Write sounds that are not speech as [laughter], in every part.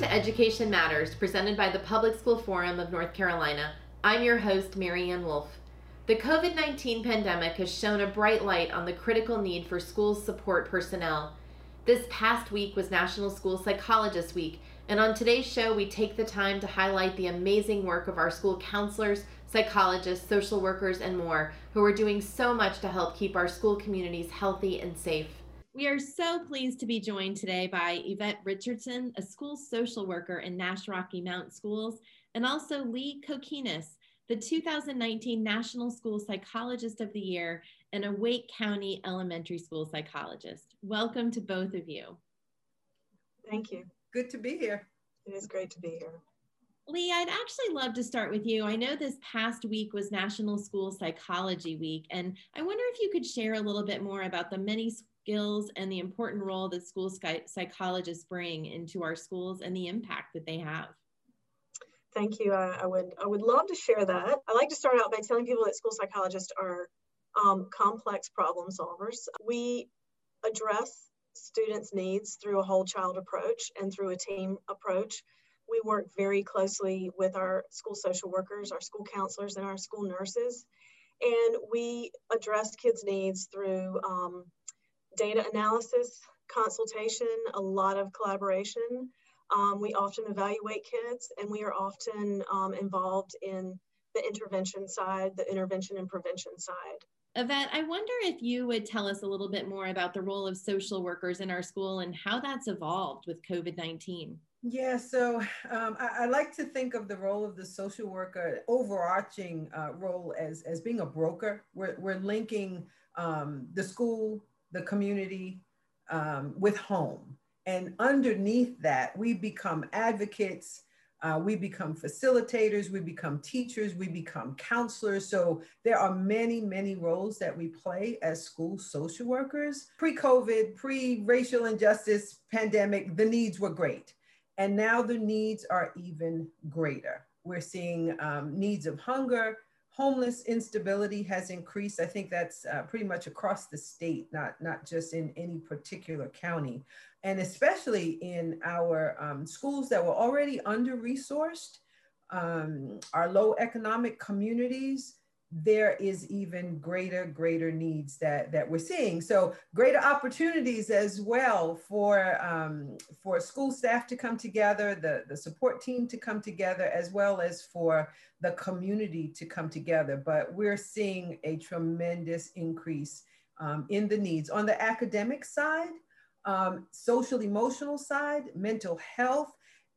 to Education Matters, presented by the Public School Forum of North Carolina. I'm your host, Mary Ann Wolf. The COVID 19 pandemic has shown a bright light on the critical need for school support personnel. This past week was National School Psychologist Week, and on today's show, we take the time to highlight the amazing work of our school counselors, psychologists, social workers, and more who are doing so much to help keep our school communities healthy and safe. We are so pleased to be joined today by Yvette Richardson, a school social worker in Nash Rocky Mount Schools, and also Leigh Kokenes, the 2019 National School Psychologist of the Year and a Wake County Elementary School Psychologist. Welcome to both of you. Thank you. Good to be here. It is great to be here. Leigh, I'd actually love to start with you. I know this past week was National School Psychology Week, and I wonder if you could share a little bit more about the many skills and the important role that school psychologists bring into our schools and the impact that they have. Thank you. I, I, would I would love to share that. I like to start out by telling people that school psychologists are um, complex problem solvers. We address students' needs through a whole child approach and through a team approach. We work very closely with our school social workers, our school counselors, and our school nurses. And we address kids' needs through um, data analysis, consultation, a lot of collaboration. Um, we often evaluate kids and we are often um, involved in the intervention side, the intervention and prevention side. Yvette, I wonder if you would tell us a little bit more about the role of social workers in our school and how that's evolved with COVID 19. Yeah, so um, I, I, like to think of the role of the social worker, overarching uh, role as, as being a broker. We're, we're linking um, the school, the community um, with home. And underneath that, we become advocates, uh, we become facilitators, we become teachers, we become counselors. So there are many, many roles that we play as school social workers. Pre COVID, pre racial injustice pandemic, the needs were great. And now the needs are even greater. We're seeing um, needs of hunger, homeless instability has increased. I think that's uh, pretty much across the state, not, not just in any particular county. And especially in our um, schools that were already under resourced, um, our low economic communities, there is even greater, greater needs that, that we're seeing. So greater opportunities as well for, um, for school staff to come together, the, the support team to come together, as well as for the community to come together. But we're seeing a tremendous increase um, in the needs. On the academic side, um, social emotional side, mental health,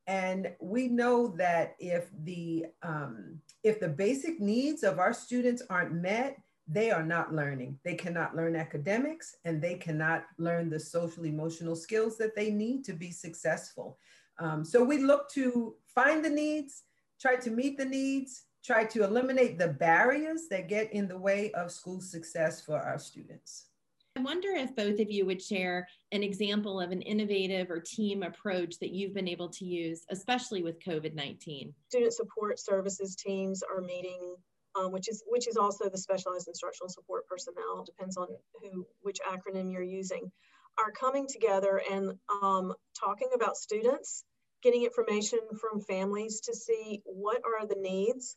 and we know that if the um, if the basic needs of our students aren't met, they are not learning. They cannot learn academics and they cannot learn the social emotional skills that they need to be successful. Um, so we look to find the needs, try to meet the needs, try to eliminate the barriers that get in the way of school success for our students. I wonder if both of you would share an example of an innovative or team approach that you've been able to use, especially with COVID 19. Student support services teams are meeting. Um, which is which is also the specialized instructional support personnel depends on who which acronym you're using are coming together and um, talking about students getting information from families to see what are the needs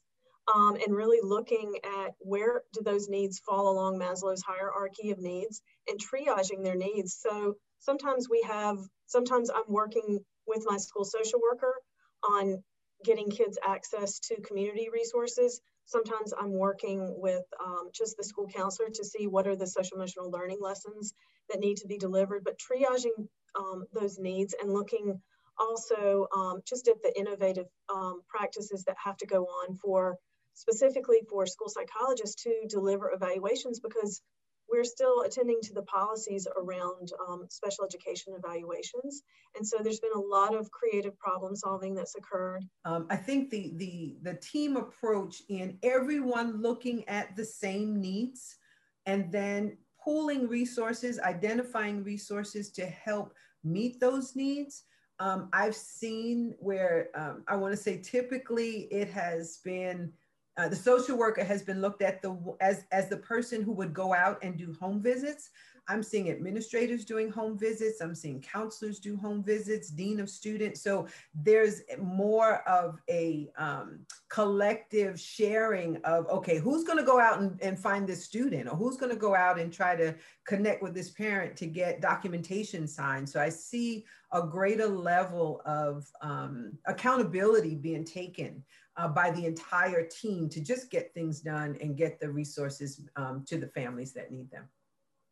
um, and really looking at where do those needs fall along Maslow's hierarchy of needs and triaging their needs. So sometimes we have, sometimes I'm working with my school social worker on getting kids access to community resources. Sometimes I'm working with um, just the school counselor to see what are the social emotional learning lessons that need to be delivered, but triaging um, those needs and looking also um, just at the innovative um, practices that have to go on for specifically for school psychologists to deliver evaluations because we're still attending to the policies around um, special education evaluations. And so there's been a lot of creative problem solving that's occurred. Um, I think the, the, the team approach in everyone looking at the same needs and then pooling resources, identifying resources to help meet those needs. Um, I've seen where um, I want to say typically it has been uh, the social worker has been looked at the as as the person who would go out and do home visits. I'm seeing administrators doing home visits. I'm seeing counselors do home visits, dean of students. So there's more of a um, collective sharing of, okay, who's going to go out and, and find this student or who's going to go out and try to connect with this parent to get documentation signed. So I see a greater level of um, accountability being taken uh, by the entire team to just get things done and get the resources um, to the families that need them.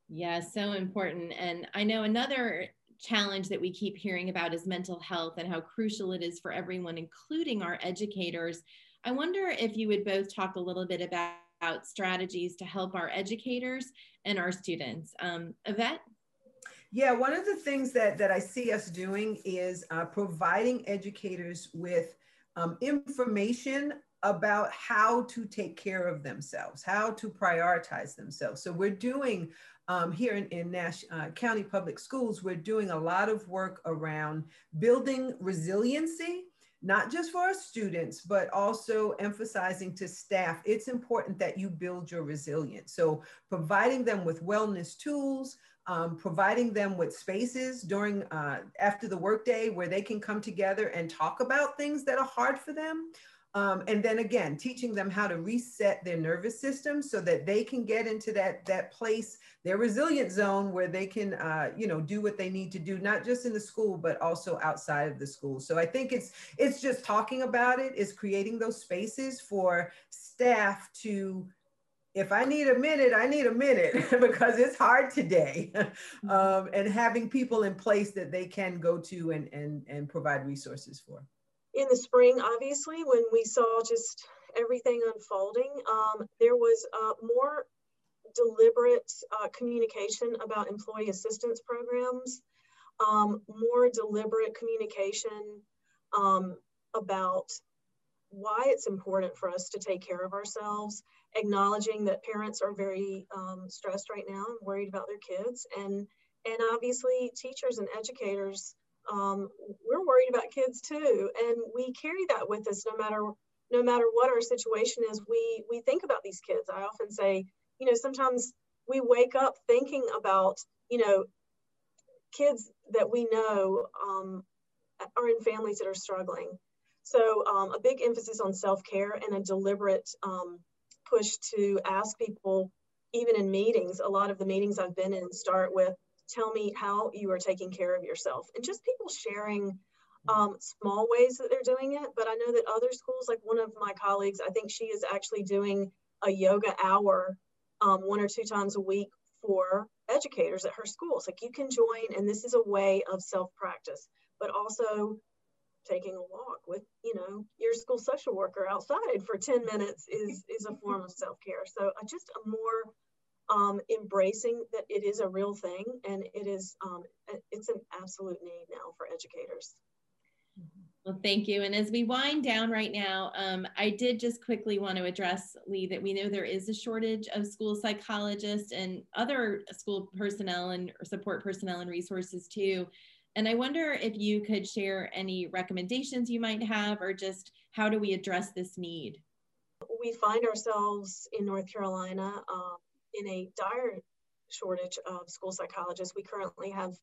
Yeah, so important. And I know another challenge that we keep hearing about is mental health and how crucial it is for everyone, including our educators. I wonder if you would both talk a little bit about, strategies to help our educators and our students. Um, Yvette? Yeah, one of the things that, that I see us doing is uh, providing educators with um, information about how to take care of themselves, how to prioritize themselves. So we're doing um, here in, in Nash uh, County Public Schools, we're doing a lot of work around building resiliency, not just for our students, but also emphasizing to staff, it's important that you build your resilience. So providing them with wellness tools, um, providing them with spaces during uh, after the workday where they can come together and talk about things that are hard for them. Um, and then again, teaching them how to reset their nervous system so that they can get into that that place, their resilient zone, where they can, uh, you know, do what they need to do, not just in the school but also outside of the school. So I think it's it's just talking about it, is creating those spaces for staff to if I need a minute, I need a minute [laughs] because it's hard today. [laughs] Mm-hmm. um, and having people in place that they can go to and, and, and provide resources for. In the spring, obviously, when we saw just everything unfolding, um, there was uh, more deliberate uh, communication about employee assistance programs, um, more deliberate communication um, about why it's important for us to take care of ourselves, acknowledging that parents are very um, stressed right now and worried about their kids, and and obviously teachers and educators, um, we're worried about kids too, and we carry that with us no matter no matter what our situation is. We we think about these kids. I often say, you know, sometimes we wake up thinking about, you know, kids that we know um, are in families that are struggling so um, a big emphasis on self-care and a deliberate um, push to ask people, even in meetings, a lot of the meetings I've been in start with, tell me how you are taking care of yourself. And just people sharing um, small ways that they're doing it. But I know that other schools, like one of my colleagues, I think she is actually doing a yoga hour um, one or two times a week for educators at her schools. Like you can join, and this is a way of self practice, but also taking a walk with you know your school social worker outside for 10 minutes is is a form of self-care so I just a more um, embracing that it is a real thing and it is um, it's an absolute need now for educators well, thank you. And as we wind down right now, um, I did just quickly want to address, Leigh, that we know there is a shortage of school psychologists and other school personnel and support personnel and resources too. And I wonder if you could share any recommendations you might have or just how do we address this need? We find ourselves in North Carolina um, in a dire shortage of school psychologists. We currently have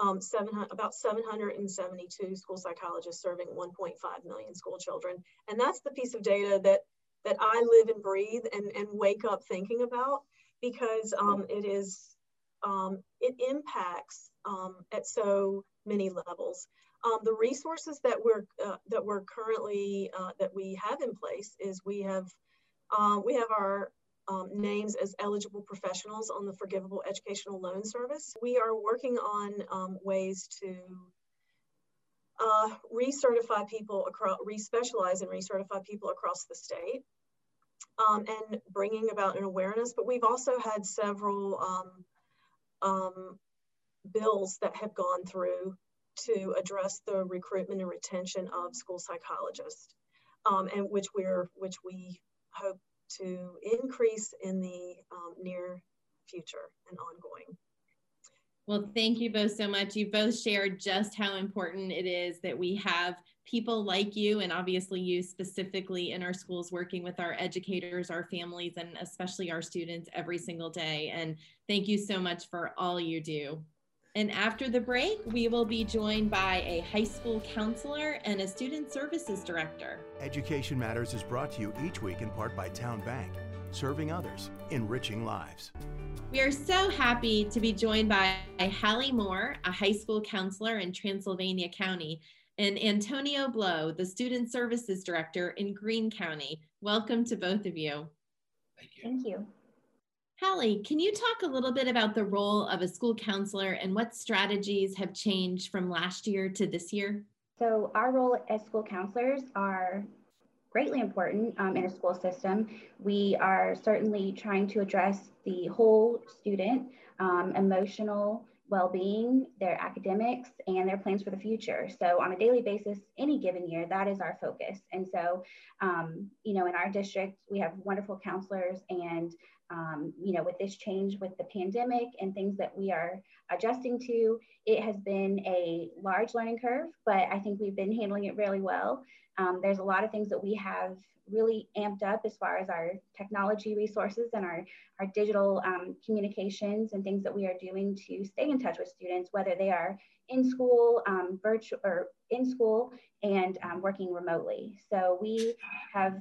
um, seven, about 772 school psychologists serving 1.5 million school children. And that's the piece of data that, that I live and breathe and, and wake up thinking about because um, it is, um, it impacts um, at so many levels. Um, the resources that we're uh, that we're currently uh, that we have in place is we have uh, we have our um, names as eligible professionals on the Forgivable Educational Loan Service. We are working on um, ways to uh, recertify people across, respecialize and recertify people across the state, um, and bringing about an awareness. But we've also had several um, bills that have gone through to address the recruitment and retention of school psychologists, um, and which we're which we hope to increase in the um, near future and ongoing. Well, thank you both so much. You both shared just how important it is that we have people like you, and obviously you specifically in our schools, working with our educators, our families, and especially our students every single day. And thank you so much for all you do. And after the break, we will be joined by a high school counselor and a student services director. Education Matters is brought to you each week in part by Town Bank, serving others, enriching lives. We are so happy to be joined by Hallie Moore, a high school counselor in Transylvania County, and Antonio Blow, the Student Services Director in Greene County. Welcome to both of you. Thank you. Thank you. Hallie, can you talk a little bit about the role of a school counselor and what strategies have changed from last year to this year? So, our role as school counselors are greatly important um, in a school system. We are certainly trying to address the whole student um, emotional well-being, their academics, and their plans for the future. So on a daily basis, any given year, that is our focus. And so, um, you know, in our district, we have wonderful counselors and um, you know, with this change with the pandemic and things that we are adjusting to, it has been a large learning curve, but I think we've been handling it really well. Um, there's a lot of things that we have really amped up as far as our technology resources and our, our digital um, communications and things that we are doing to stay in touch with students, whether they are in school, um, virtual or in school and um, working remotely. So we have,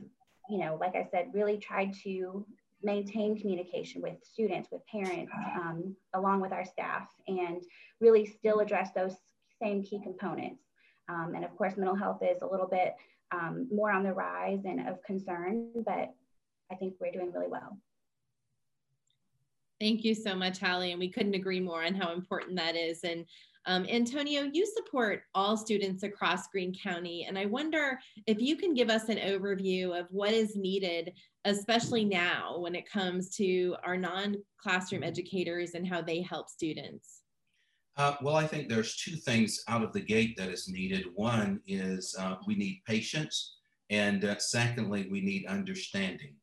you know, like I said, really tried to maintain communication with students, with parents, um, along with our staff, and really still address those same key components. Um, and of course, mental health is a little bit um, more on the rise and of concern, but I think we're doing really well. Thank you so much, Hallie. And we couldn't agree more on how important that is. And um, Antonio, you support all students across Greene County. And I wonder if you can give us an overview of what is needed, especially now when it comes to our non classroom educators and how they help students. Uh, well, I think there's two things out of the gate that is needed. One is uh, we need patience, and uh, secondly, we need understanding.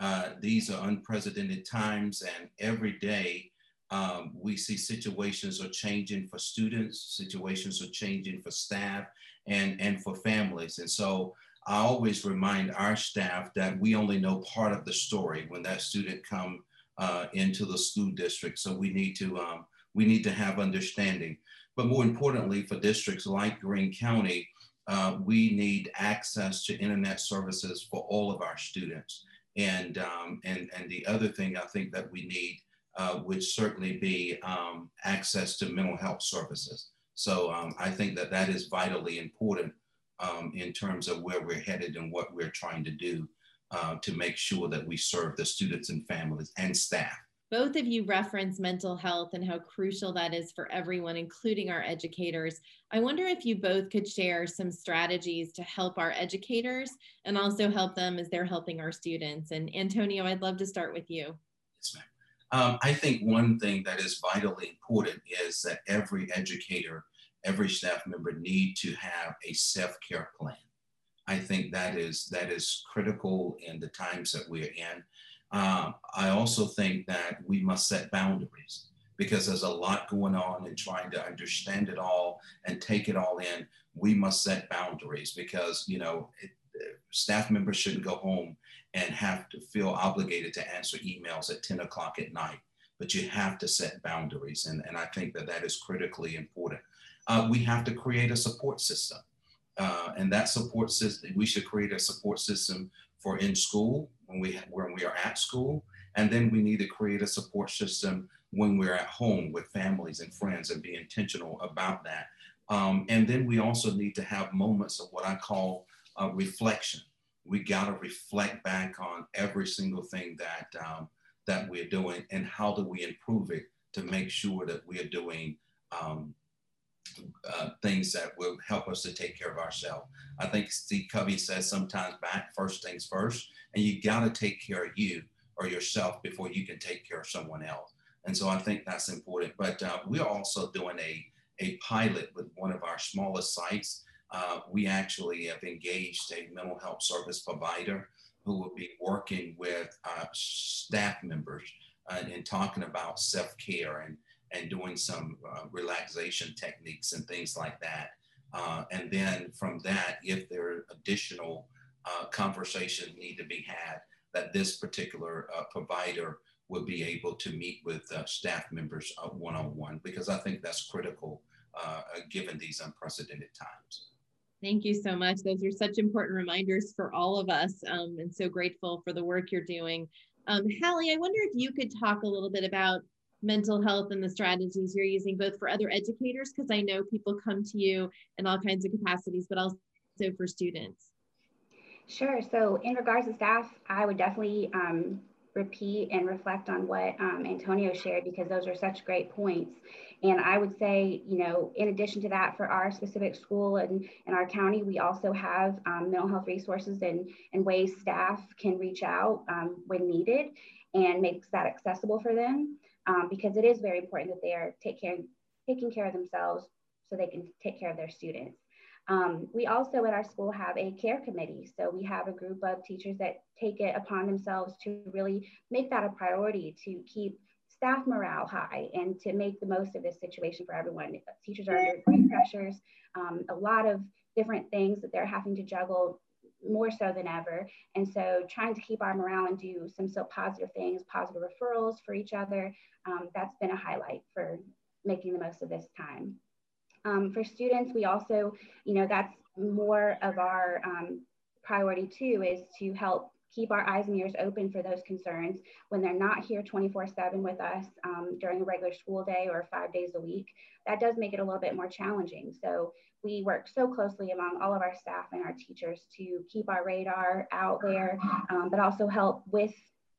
Uh, these are unprecedented times, and every day um, we see situations are changing for students, situations are changing for staff, and, and for families. And so I always remind our staff that we only know part of the story when that student come uh, into the school district. So we need to um, we need to have understanding. But more importantly, for districts like Greene County, uh, we need access to internet services for all of our students. And, um, and, and the other thing I think that we need uh, would certainly be um, access to mental health services. So um, I think that that is vitally important um, in terms of where we're headed and what we're trying to do uh, to make sure that we serve the students and families and staff both of you reference mental health and how crucial that is for everyone, including our educators. I wonder if you both could share some strategies to help our educators and also help them as they're helping our students. And Antonio, I'd love to start with you. Yes, ma'am. Um, I think one thing that is vitally important is that every educator, every staff member need to have a self-care plan. I think that is that is critical in the times that we're in. Um, I also think that we must set boundaries because there's a lot going on and trying to understand it all and take it all in. We must set boundaries because, you know, it, staff members shouldn't go home and have to feel obligated to answer emails at 10 o'clock at night. But you have to set boundaries. And, and I think that that is critically important. Uh, we have to create a support system. Uh, and that support system, we should create a support system for in school when we when we are at school, and then we need to create a support system when we're at home with families and friends and be intentional about that. Um, and then we also need to have moments of what I call reflection. We got to reflect back on every single thing that um, that we're doing and how do we improve it to make sure that we are doing um, uh, things that will help us to take care of ourselves. I think Steve Covey says sometimes back first things first, and you got to take care of you or yourself before you can take care of someone else. And so I think that's important. But uh, we're also doing a, a pilot with one of our smallest sites. Uh, we actually have engaged a mental health service provider who will be working with uh, staff members uh, and talking about self care and and doing some uh, relaxation techniques and things like that. Uh, and then from that, if there are additional uh, conversations need to be had, that this particular uh, provider will be able to meet with uh, staff members one on one, because I think that's critical uh, given these unprecedented times. Thank you so much. Those are such important reminders for all of us, um, and so grateful for the work you're doing. Um, Hallie, I wonder if you could talk a little bit about mental health and the strategies you're using both for other educators, because I know people come to you in all kinds of capacities, but also for students. Sure. So in regards to staff, I would definitely um, repeat and reflect on what um, Antonio shared because those are such great points. And I would say, you know, in addition to that, for our specific school and, in our county, we also have um, mental health resources and, and ways staff can reach out um, when needed and makes that accessible for them um, because it is very important that they are take care, taking care of themselves so they can take care of their students. Um, we also at our school have a care committee. So we have a group of teachers that take it upon themselves to really make that a priority to keep staff morale high and to make the most of this situation for everyone. Teachers are under great pressures, um, a lot of different things that they're having to juggle more so than ever. And so trying to keep our morale and do some so positive things, positive referrals for each other, um, that's been a highlight for making the most of this time. Um, for students, we also, you know, that's more of our um, priority too, is to help keep our eyes and ears open for those concerns when they're not here 24 7 with us um, during a regular school day or five days a week. That does make it a little bit more challenging. So we work so closely among all of our staff and our teachers to keep our radar out there, um, but also help with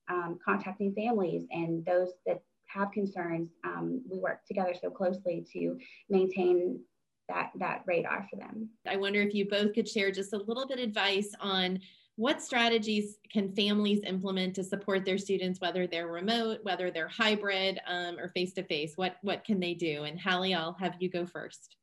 um, contacting families and those that have concerns, um, we work together so closely to maintain that that radar for them. I wonder if you both could share just a little bit of advice on what strategies can families implement to support their students, whether they're remote, whether they're hybrid um, or face to face? What what can they do? And Hallie, I'll have you go first.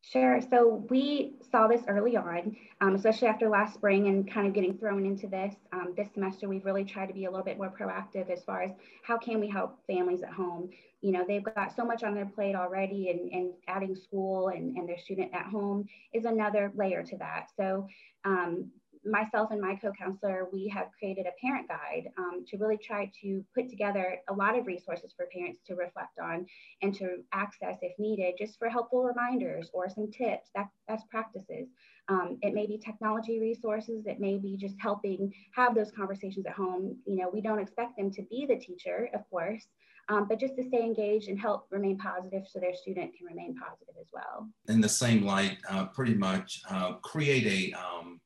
Sure. So we saw this early on, um, especially after last spring and kind of getting thrown into this. Um, this semester, we've really tried to be a little bit more proactive as far as how can we help families at home. You know, they've got so much on their plate already, and, and adding school and, and their student at home is another layer to that. So um, myself and my co-counselor, we have created a parent guide um, to really try to put together a lot of resources for parents to reflect on and to access if needed, just for helpful reminders or some tips, that, best practices. Um, it may be technology resources, it may be just helping have those conversations at home. You know, we don't expect them to be the teacher, of course, um, but just to stay engaged and help remain positive so their student can remain positive as well. In the same light, uh, pretty much uh, create a um,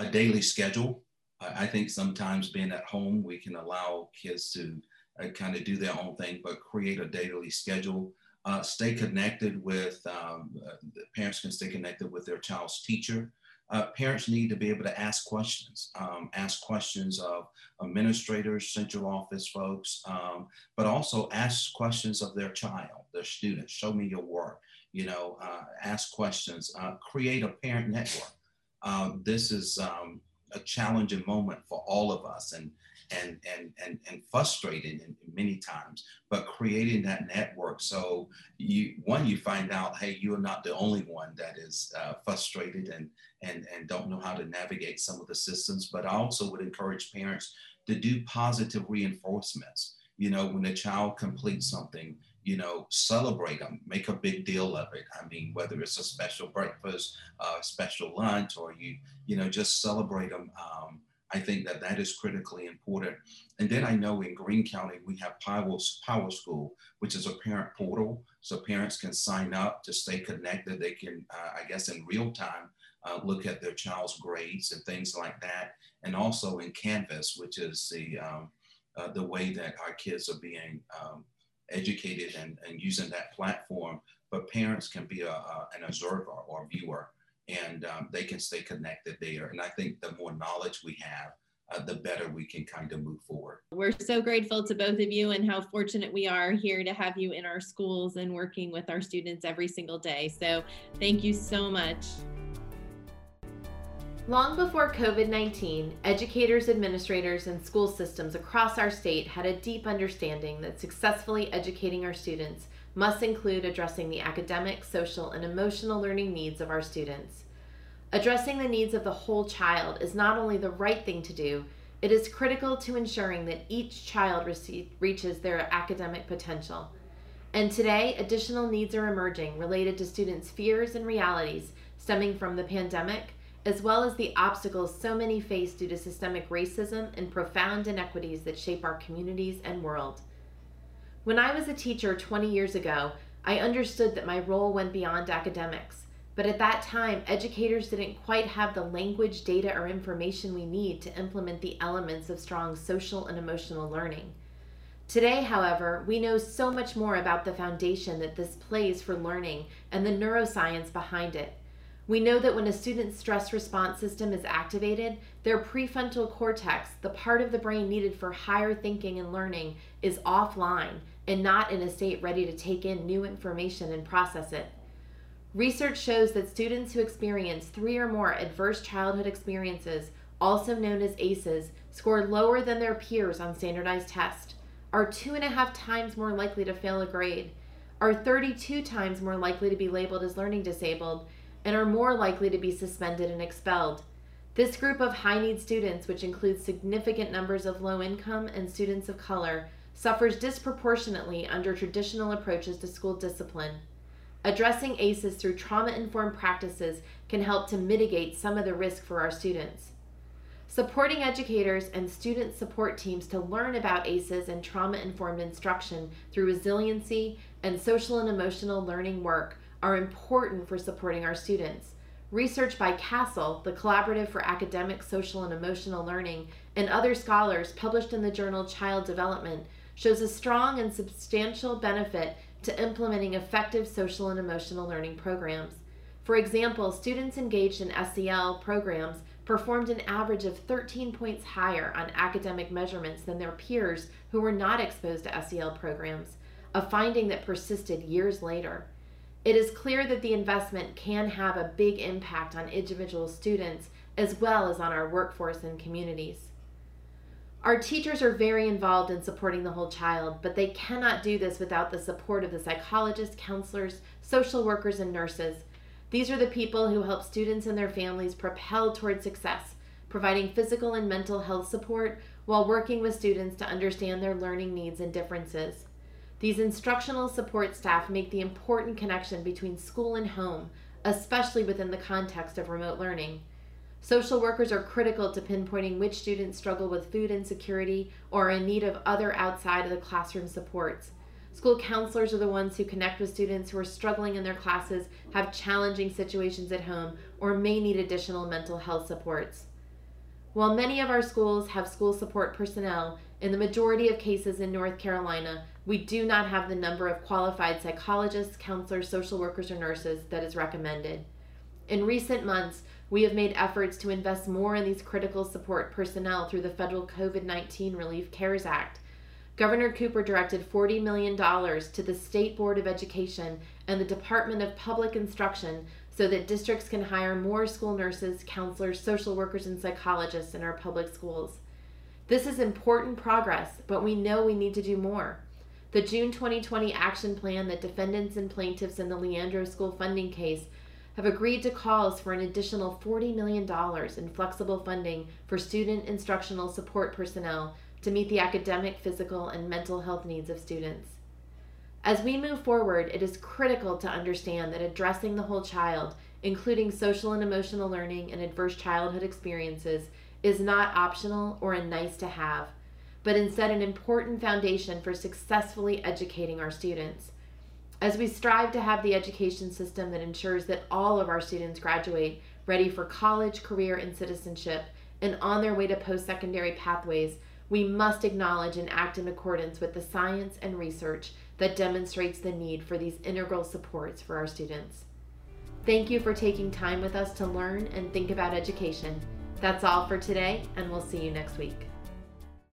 a daily schedule. I, I think sometimes being at home, we can allow kids to uh, kind of do their own thing, but create a daily schedule. Uh, stay connected with, um, uh, parents can stay connected with their child's teacher. Uh, parents need to be able to ask questions, um, ask questions of administrators, central office folks, um, but also ask questions of their child, their students. Show me your work, you know, uh, ask questions, uh, create a parent network um, this is um, a challenging moment for all of us and and and and, and frustrating in, many times but creating that network. So you one you find out hey you're not the only one that is uh, frustrated and and and don't know how to navigate some of the systems but i also would encourage parents to do positive reinforcements. You know when a child completes something you know, celebrate them, make a big deal of it. I mean, whether it's a special breakfast, uh, special lunch, or you, you know, just celebrate them. Um, I think that that is critically important. And then I know in Greene County, we have Power, PowerSchool, which is a parent portal. So parents can sign up to stay connected. They can, uh, I guess, in real time, uh, look at their child's grades and things like that. And also in Canvas, which is the, um, uh, the way that our kids are being um, educated and, and using that platform, but parents can be a, a an observer or viewer and um, they can stay connected there. And I think the more knowledge we have, uh, the better we can kind of move forward. We're so grateful to both of you and how fortunate we are here to have you in our schools and working with our students every single day. So thank you so much. Long before COVID 19, educators, administrators, and school systems across our state had a deep understanding that successfully educating our students must include addressing the academic, social, and emotional learning needs of our students. Addressing the needs of the whole child is not only the right thing to do, it is critical to ensuring that each child receive, reaches their academic potential. And today, additional needs are emerging related to students' fears and realities stemming from the pandemic as well as the obstacles so many face due to systemic racism and profound inequities that shape our communities and world. When I was a teacher 20 years ago, I understood that my role went beyond academics. But at that time, educators didn't quite have the language, data, or information we need to implement the elements of strong social and emotional learning. Today, however, we know so much more about the foundation that this plays for learning and the neuroscience behind it. We know that when a student's stress response system is activated, their prefrontal cortex, the part of the brain needed for higher thinking and learning, is offline and not in a state ready to take in new information and process it. Research shows that students who experience three or more adverse childhood experiences, also known as ACEs, score lower than their peers on standardized tests, are two and a half times more likely to fail a grade, are 32 times more likely to be labeled as learning disabled, and are more likely to be suspended and expelled. This group of high need students, which includes significant numbers of low income and students of color, suffers disproportionately under traditional approaches to school discipline. Addressing ACEs through trauma informed practices can help to mitigate some of the risk for our students. Supporting educators and student support teams to learn about ACEs and trauma informed instruction through resiliency and social and emotional learning work are important for supporting our students. Research by CASEL, the Collaborative for Academic, Social, and Emotional Learning, and other scholars published in the journal Child Development shows a strong and substantial benefit to implementing effective social and emotional learning programs. For example, students engaged in SEL programs performed an average of 13 points higher on academic measurements than their peers who were not exposed to SEL programs, a finding that persisted years later. It is clear that the investment can have a big impact on individual students as well as on our workforce and communities. Our teachers are very involved in supporting the whole child, but they cannot do this without the support of the psychologists, counselors, social workers, and nurses. These are the people who help students and their families propel toward success, providing physical and mental health support while working with students to understand their learning needs and differences. These instructional support staff make the important connection between school and home, especially within the context of remote learning. Social workers are critical to pinpointing which students struggle with food insecurity or are in need of other outside of the classroom supports. School counselors are the ones who connect with students who are struggling in their classes, have challenging situations at home, or may need additional mental health supports. While many of our schools have school support personnel, in the majority of cases in North Carolina, we do not have the number of qualified psychologists, counselors, social workers, or nurses that is recommended. In recent months, we have made efforts to invest more in these critical support personnel through the federal COVID 19 Relief CARES Act. Governor Cooper directed $40 million to the State Board of Education and the Department of Public Instruction so that districts can hire more school nurses, counselors, social workers, and psychologists in our public schools. This is important progress, but we know we need to do more. The June 2020 action plan that defendants and plaintiffs in the Leandro School funding case have agreed to calls for an additional $40 million in flexible funding for student instructional support personnel to meet the academic, physical, and mental health needs of students. As we move forward, it is critical to understand that addressing the whole child, including social and emotional learning and adverse childhood experiences, is not optional or a nice to have but instead an important foundation for successfully educating our students. As we strive to have the education system that ensures that all of our students graduate ready for college, career, and citizenship, and on their way to post secondary pathways, we must acknowledge and act in accordance with the science and research that demonstrates the need for these integral supports for our students. Thank you for taking time with us to learn and think about education. That's all for today, and we'll see you next week.